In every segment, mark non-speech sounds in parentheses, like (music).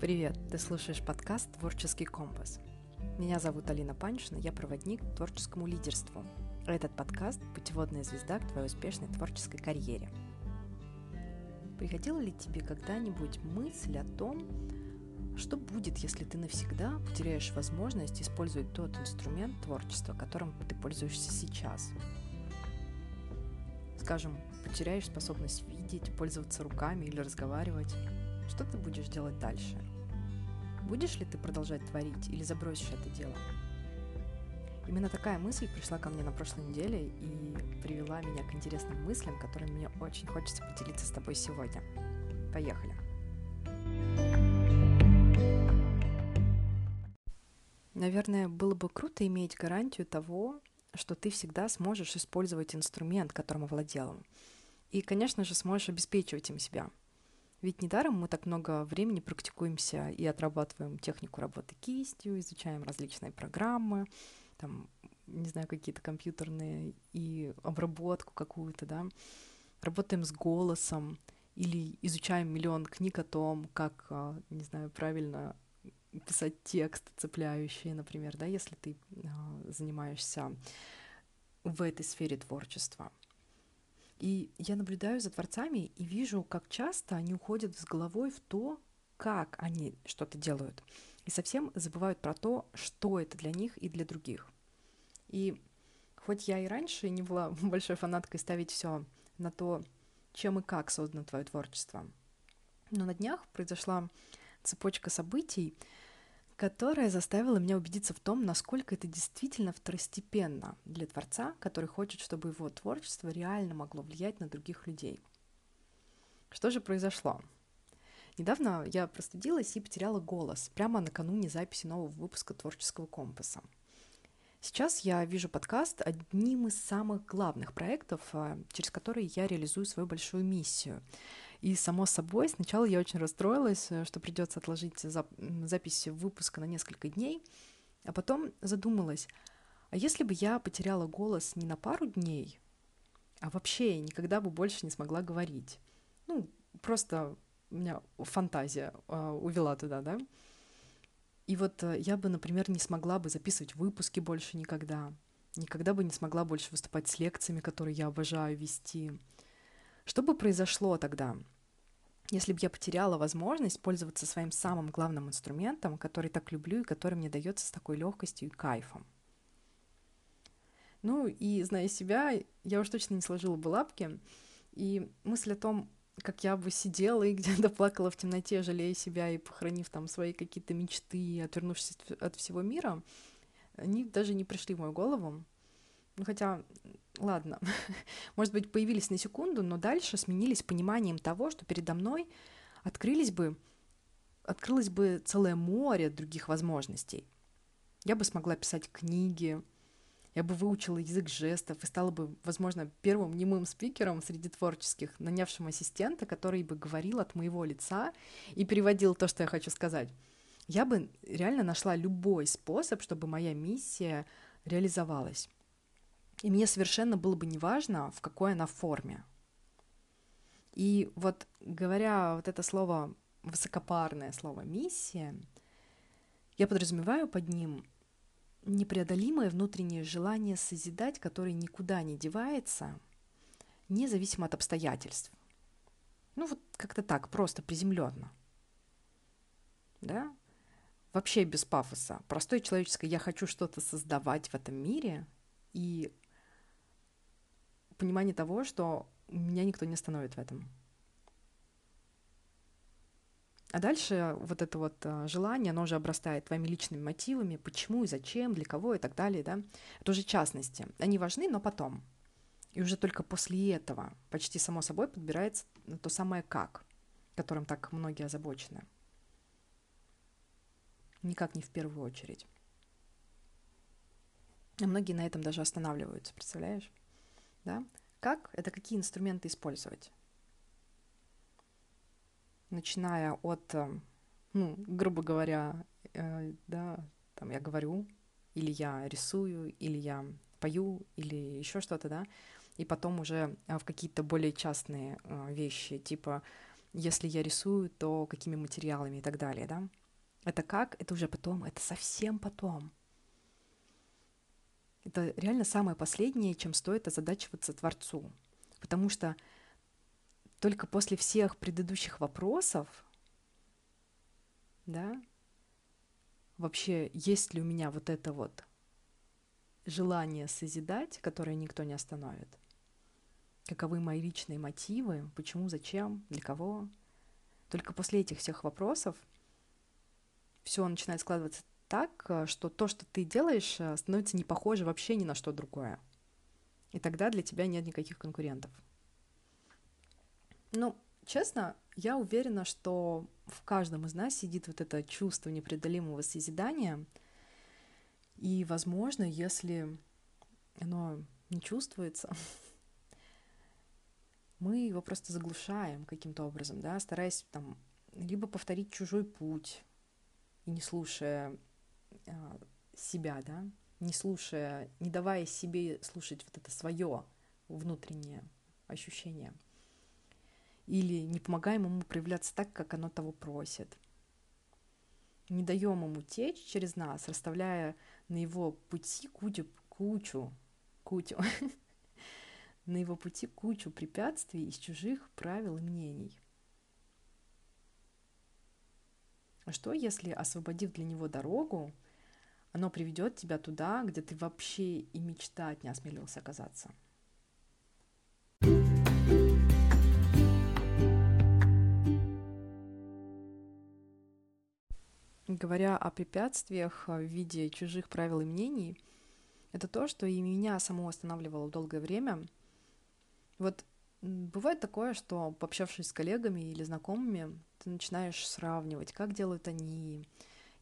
Привет! Ты слушаешь подкаст «Творческий компас». Меня зовут Алина Паншина, я проводник к творческому лидерству. Этот подкаст – путеводная звезда к твоей успешной творческой карьере. Приходила ли тебе когда-нибудь мысль о том, что будет, если ты навсегда потеряешь возможность использовать тот инструмент творчества, которым ты пользуешься сейчас? Скажем, потеряешь способность видеть, пользоваться руками или разговаривать. Что ты будешь делать дальше? Будешь ли ты продолжать творить или забросишь это дело? Именно такая мысль пришла ко мне на прошлой неделе и привела меня к интересным мыслям, которыми мне очень хочется поделиться с тобой сегодня. Поехали! Наверное, было бы круто иметь гарантию того, что ты всегда сможешь использовать инструмент, которым овладел. И, конечно же, сможешь обеспечивать им себя – ведь недаром мы так много времени практикуемся и отрабатываем технику работы кистью, изучаем различные программы, там, не знаю, какие-то компьютерные и обработку какую-то, да, работаем с голосом или изучаем миллион книг о том, как, а, не знаю, правильно писать текст цепляющий, например, да, если ты а, занимаешься в этой сфере творчества. И я наблюдаю за творцами и вижу, как часто они уходят с головой в то, как они что-то делают. И совсем забывают про то, что это для них и для других. И хоть я и раньше не была (laughs) большой фанаткой ставить все на то, чем и как создано твое творчество, но на днях произошла цепочка событий, которая заставила меня убедиться в том, насколько это действительно второстепенно для творца, который хочет, чтобы его творчество реально могло влиять на других людей. Что же произошло? Недавно я простудилась и потеряла голос прямо накануне записи нового выпуска «Творческого компаса». Сейчас я вижу подкаст одним из самых главных проектов, а, через которые я реализую свою большую миссию — и, само собой, сначала я очень расстроилась, э, что придется отложить запись выпуска на несколько дней, а потом задумалась, а если бы я потеряла голос не на пару дней, а вообще никогда бы больше не смогла говорить? Ну, просто у меня фантазия э, увела туда, да? И вот э, я бы, например, не смогла бы записывать выпуски больше никогда, никогда бы не смогла больше выступать с лекциями, которые я обожаю вести, что бы произошло тогда, если бы я потеряла возможность пользоваться своим самым главным инструментом, который так люблю и который мне дается с такой легкостью и кайфом? Ну и зная себя, я уж точно не сложила бы лапки. И мысль о том, как я бы сидела и где-то плакала в темноте, жалея себя и похоронив там свои какие-то мечты, отвернувшись от всего мира, они даже не пришли в мою голову. Ну, хотя, ладно, (laughs) может быть, появились на секунду, но дальше сменились пониманием того, что передо мной открылись бы, открылось бы целое море других возможностей. Я бы смогла писать книги, я бы выучила язык жестов и стала бы, возможно, первым немым спикером среди творческих, нанявшим ассистента, который бы говорил от моего лица и переводил то, что я хочу сказать. Я бы реально нашла любой способ, чтобы моя миссия реализовалась. И мне совершенно было бы неважно, в какой она форме. И вот говоря вот это слово, высокопарное слово «миссия», я подразумеваю под ним непреодолимое внутреннее желание созидать, которое никуда не девается, независимо от обстоятельств. Ну вот как-то так, просто приземленно. Да? Вообще без пафоса. Простое человеческое «я хочу что-то создавать в этом мире», и понимание того, что меня никто не остановит в этом. А дальше вот это вот а, желание, оно уже обрастает твоими личными мотивами, почему и зачем, для кого и так далее, да. Это уже частности. Они важны, но потом. И уже только после этого почти само собой подбирается то самое «как», которым так многие озабочены. Никак не в первую очередь. И многие на этом даже останавливаются, представляешь? Да? Как? Это какие инструменты использовать? Начиная от, э, ну, грубо говоря, э, да, там я говорю, или я рисую, или я пою, или еще что-то, да, и потом уже э, в какие-то более частные э, вещи, типа Если я рисую, то какими материалами и так далее, да? Это как? Это уже потом, это совсем потом. Это реально самое последнее, чем стоит озадачиваться Творцу. Потому что только после всех предыдущих вопросов, да, вообще есть ли у меня вот это вот желание созидать, которое никто не остановит, каковы мои личные мотивы, почему, зачем, для кого. Только после этих всех вопросов все начинает складываться так, э, что то, что ты делаешь, э, становится не похоже вообще ни на что другое. И тогда для тебя нет никаких конкурентов. Ну, честно, я уверена, что в каждом из нас сидит вот это чувство непреодолимого созидания. И, возможно, если оно не чувствуется, (laughs) мы его просто заглушаем каким-то образом, да, стараясь там либо повторить чужой путь и не слушая себя, да, не слушая, не давая себе слушать вот это свое внутреннее ощущение – или не помогаем ему проявляться так, как оно того просит. Не даем ему течь через нас, расставляя на его пути кучу, кучу, кучу, (laughs) на его пути кучу препятствий из чужих правил и мнений. А что, если, освободив для него дорогу, оно приведет тебя туда, где ты вообще и мечтать не осмелился оказаться? Говоря о препятствиях в виде чужих правил и мнений, это то, что и меня само останавливало долгое время. Вот бывает такое, что, пообщавшись с коллегами или знакомыми, ты начинаешь сравнивать, как делают они,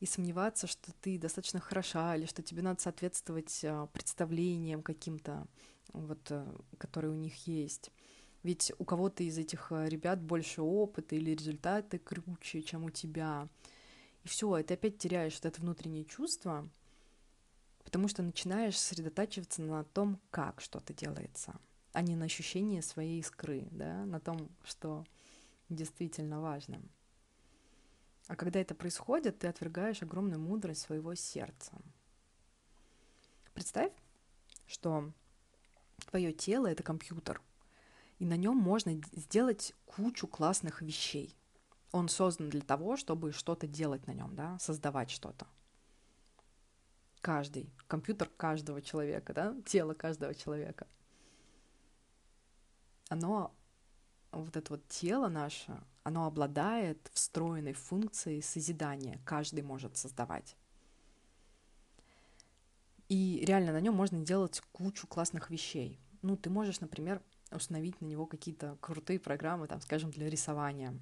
и сомневаться, что ты достаточно хороша, или что тебе надо соответствовать а, представлениям каким-то, вот, э, которые у них есть. Ведь у кого-то из этих э, ребят больше опыта или результаты круче, чем у тебя. И все, и ты опять теряешь вот это внутреннее чувство, потому что начинаешь сосредотачиваться на том, как что-то делается, а не на ощущении своей искры, да, на том, что действительно важно. А когда это происходит, ты отвергаешь огромную мудрость своего сердца. Представь, что твое тело это компьютер, и на нем можно сделать кучу классных вещей. Он создан для того, чтобы что-то делать на нем, да, создавать что-то. Каждый, компьютер каждого человека, да, тело каждого человека. Оно, вот это вот тело наше, оно обладает встроенной функцией созидания. Каждый может создавать. И реально на нем можно делать кучу классных вещей. Ну, ты можешь, например, установить на него какие-то крутые программы, там, скажем, для рисования,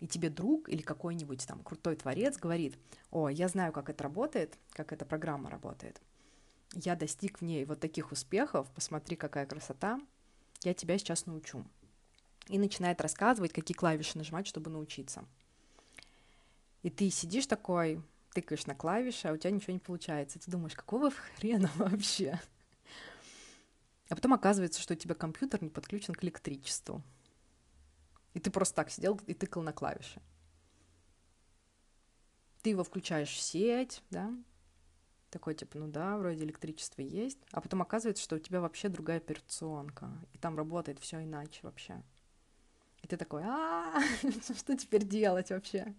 и тебе друг или какой-нибудь там крутой творец говорит, о, я знаю, как это работает, как эта программа работает, я достиг в ней вот таких успехов, посмотри, какая красота, я тебя сейчас научу. И начинает рассказывать, какие клавиши нажимать, чтобы научиться. И ты сидишь такой, тыкаешь на клавиши, а у тебя ничего не получается. Ты думаешь, какого (laughs) хрена вообще? А потом оказывается, что у тебя компьютер не подключен к электричеству. И ты просто так сидел и тыкал на клавиши. Ты его включаешь в сеть, да, такой типа, ну да, вроде электричество есть, а потом оказывается, что у тебя вообще другая операционка, и там работает все иначе вообще. И ты такой, а (laughs) что теперь делать вообще?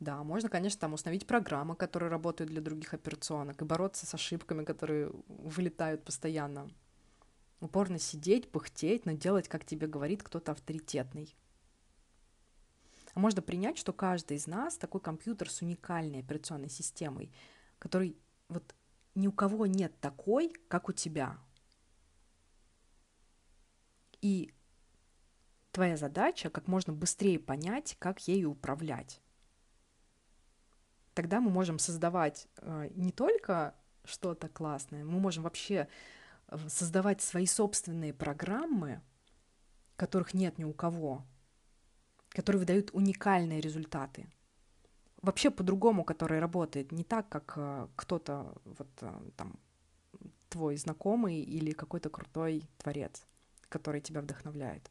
Да, можно, конечно, там установить программы, которые работают для других операционок, и бороться с ошибками, которые вылетают постоянно упорно сидеть, пыхтеть, но делать, как тебе говорит кто-то авторитетный. А можно принять, что каждый из нас такой компьютер с уникальной операционной системой, который вот ни у кого нет такой, как у тебя. И твоя задача как можно быстрее понять, как ею управлять. Тогда мы можем создавать э, не только что-то классное, мы можем вообще создавать свои собственные программы, которых нет ни у кого, которые выдают уникальные результаты вообще по-другому, который работает, не так, как э, кто-то вот э, там твой знакомый или какой-то крутой творец, который тебя вдохновляет.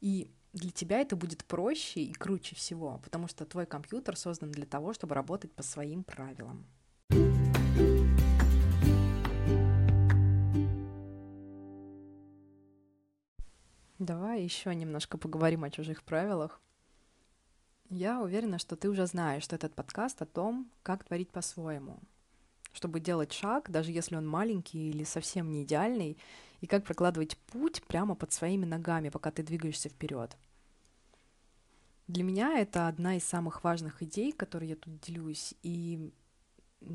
И для тебя это будет проще и круче всего, потому что твой компьютер создан для того, чтобы работать по своим правилам. Давай еще немножко поговорим о чужих правилах. Я уверена, что ты уже знаешь, что этот подкаст о том, как творить по-своему, чтобы делать шаг, даже если он маленький или совсем не идеальный, и как прокладывать путь прямо под своими ногами, пока ты двигаешься вперед. Для меня это одна из самых важных идей, которые я тут делюсь, и,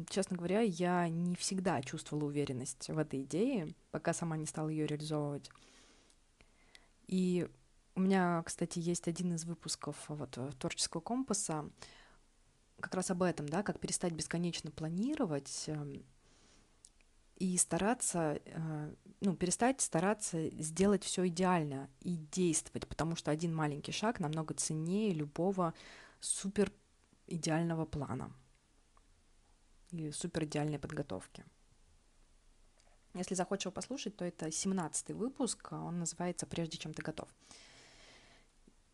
честно говоря, я не всегда чувствовала уверенность в этой идее, пока сама не стала ее реализовывать. И у меня, кстати, есть один из выпусков вот, э, творческого компаса как раз об этом, да, как перестать бесконечно планировать эм, и стараться, э, ну, перестать стараться сделать все идеально и действовать, потому что один маленький шаг намного ценнее любого супер идеального плана или супер идеальной подготовки. Если захочешь его послушать, то это 17 выпуск, а он называется «Прежде чем ты готов».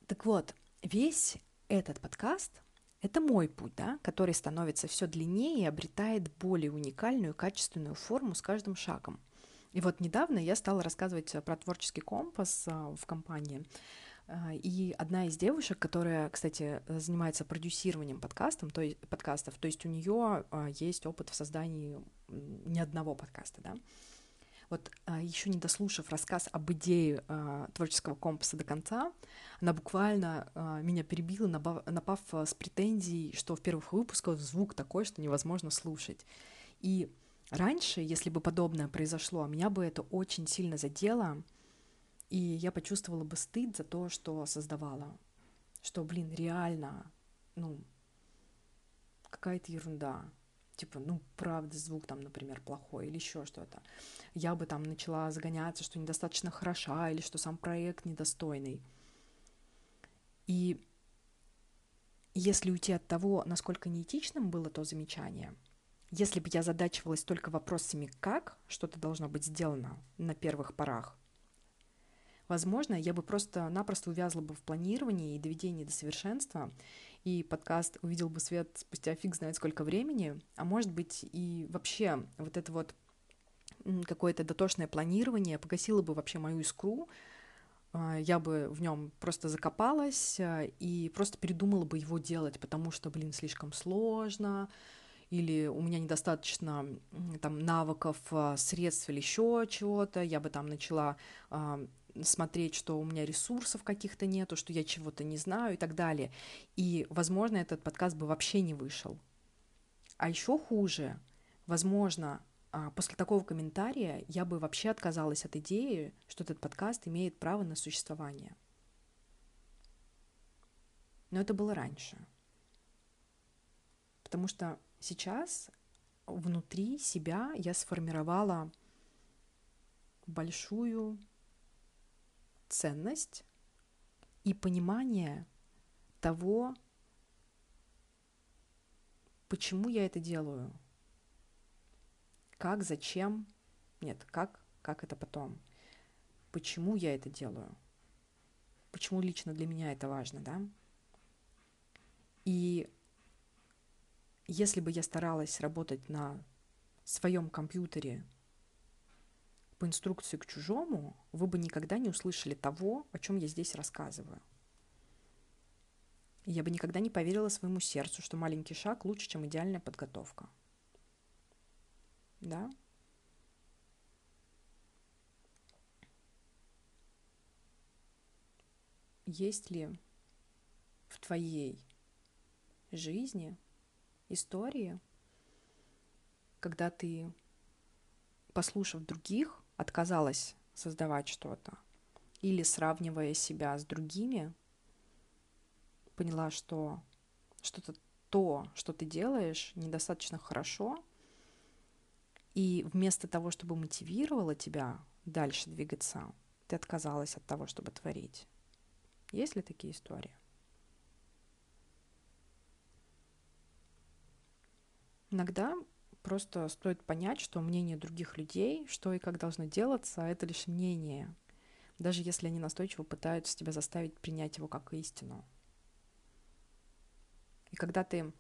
Так вот, весь этот подкаст — это мой путь, да, который становится все длиннее и обретает более уникальную, качественную форму с каждым шагом. И вот недавно я стала рассказывать про творческий компас а, в компании. А, и одна из девушек, которая, кстати, занимается продюсированием подкастом, то есть, подкастов, то есть у нее есть опыт в создании не одного подкаста, да, вот а, еще не дослушав рассказ об идее а, творческого компаса до конца, она буквально а, меня перебила, напав с претензией, что в первых выпусках звук такой, что невозможно слушать. И раньше, если бы подобное произошло, меня бы это очень сильно задело, и я почувствовала бы стыд за то, что создавала. Что, блин, реально, ну, какая-то ерунда типа, ну, правда, звук там, например, плохой или еще что-то. Я бы там начала загоняться, что недостаточно хороша или что сам проект недостойный. И если уйти от того, насколько неэтичным было то замечание, если бы я задачивалась только вопросами «как» что-то должно быть сделано на первых порах, возможно, я бы просто-напросто увязла бы в планировании и доведении до совершенства, и подкаст увидел бы свет спустя фиг знает сколько времени, а может быть и вообще вот это вот какое-то дотошное планирование погасило бы вообще мою искру, а, я бы в нем просто закопалась а, и просто передумала бы его делать, потому что, блин, слишком сложно, или у меня недостаточно там навыков, а, средств или еще чего-то, я бы там начала смотреть, что у меня ресурсов каких-то нету, что я чего-то не знаю и так далее. И, возможно, этот подкаст бы вообще не вышел. А еще хуже, возможно, а, после такого комментария я бы вообще отказалась от идеи, что этот подкаст имеет право на существование. Но это было раньше. Потому что сейчас внутри себя я сформировала большую ценность и понимание того, почему я это делаю, как, зачем, нет, как, как это потом, почему я это делаю, почему лично для меня это важно, да? И если бы я старалась работать на своем компьютере по инструкции к чужому, вы бы никогда не услышали того, о чем я здесь рассказываю. я бы никогда не поверила своему сердцу, что маленький шаг лучше, чем идеальная подготовка. Да? Есть ли в твоей жизни истории, когда ты, послушав других, отказалась создавать что-то. Или сравнивая себя с другими, поняла, что что-то то, что ты делаешь, недостаточно хорошо, и вместо того, чтобы мотивировало тебя дальше двигаться, ты отказалась от того, чтобы творить. Есть ли такие истории? Иногда Просто стоит понять, что мнение других людей, что и как должно делаться, это лишь мнение. даже если они настойчиво пытаются тебя заставить принять его как истину. И когда ты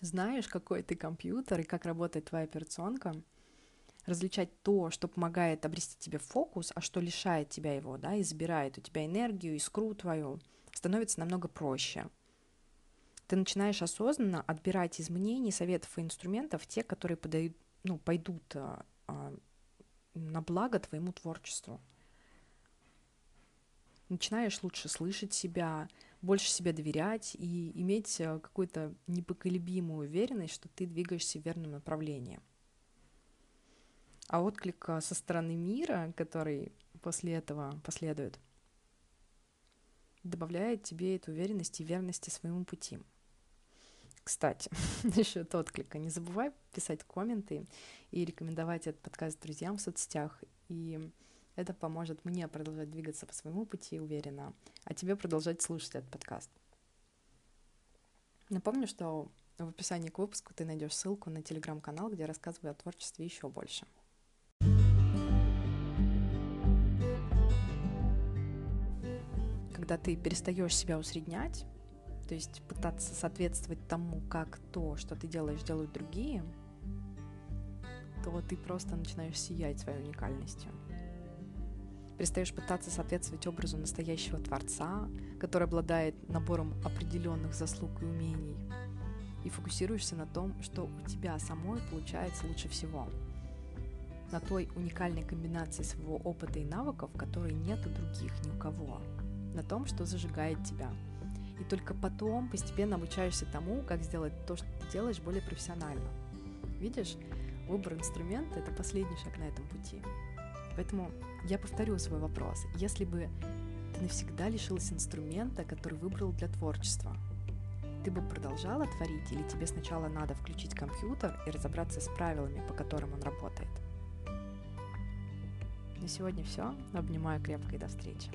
знаешь, какой ты компьютер и как работает твоя операционка, различать то, что помогает обрести тебе фокус, а что лишает тебя его, да, и забирает у тебя энергию, искру твою, становится намного проще. Ты начинаешь осознанно отбирать из мнений, советов и инструментов те, которые подают, ну, пойдут а, а, на благо твоему творчеству. Начинаешь лучше слышать себя, больше себе доверять и иметь э, какую-то непоколебимую уверенность, что ты двигаешься в верном направлении. А отклик со стороны мира, который после этого последует, добавляет тебе эту уверенность и верности своему пути. Кстати, (laughs) насчет отклика. Не забывай писать комменты и рекомендовать этот подкаст друзьям в соцсетях. И это поможет мне продолжать двигаться по своему пути уверенно, а тебе продолжать слушать этот подкаст. Напомню, что в описании к выпуску ты найдешь ссылку на телеграм-канал, где рассказываю о творчестве еще больше. Когда ты перестаешь себя усреднять, то есть пытаться соответствовать тому, как то, что ты делаешь, делают другие, то ты просто начинаешь сиять своей уникальностью. Перестаешь пытаться соответствовать образу настоящего Творца, который обладает набором определенных заслуг и умений, и фокусируешься на том, что у тебя самой получается лучше всего, на той уникальной комбинации своего опыта и навыков, которые нет у других ни у кого, на том, что зажигает тебя. И только потом постепенно обучаешься тому, как сделать то, что ты делаешь, более профессионально. Видишь, выбор инструмента — это последний шаг на этом пути. Поэтому я повторю свой вопрос. Если бы ты навсегда лишилась инструмента, который выбрал для творчества, ты бы продолжала творить или тебе сначала надо включить компьютер и разобраться с правилами, по которым он работает? На сегодня все. Обнимаю крепко и до встречи.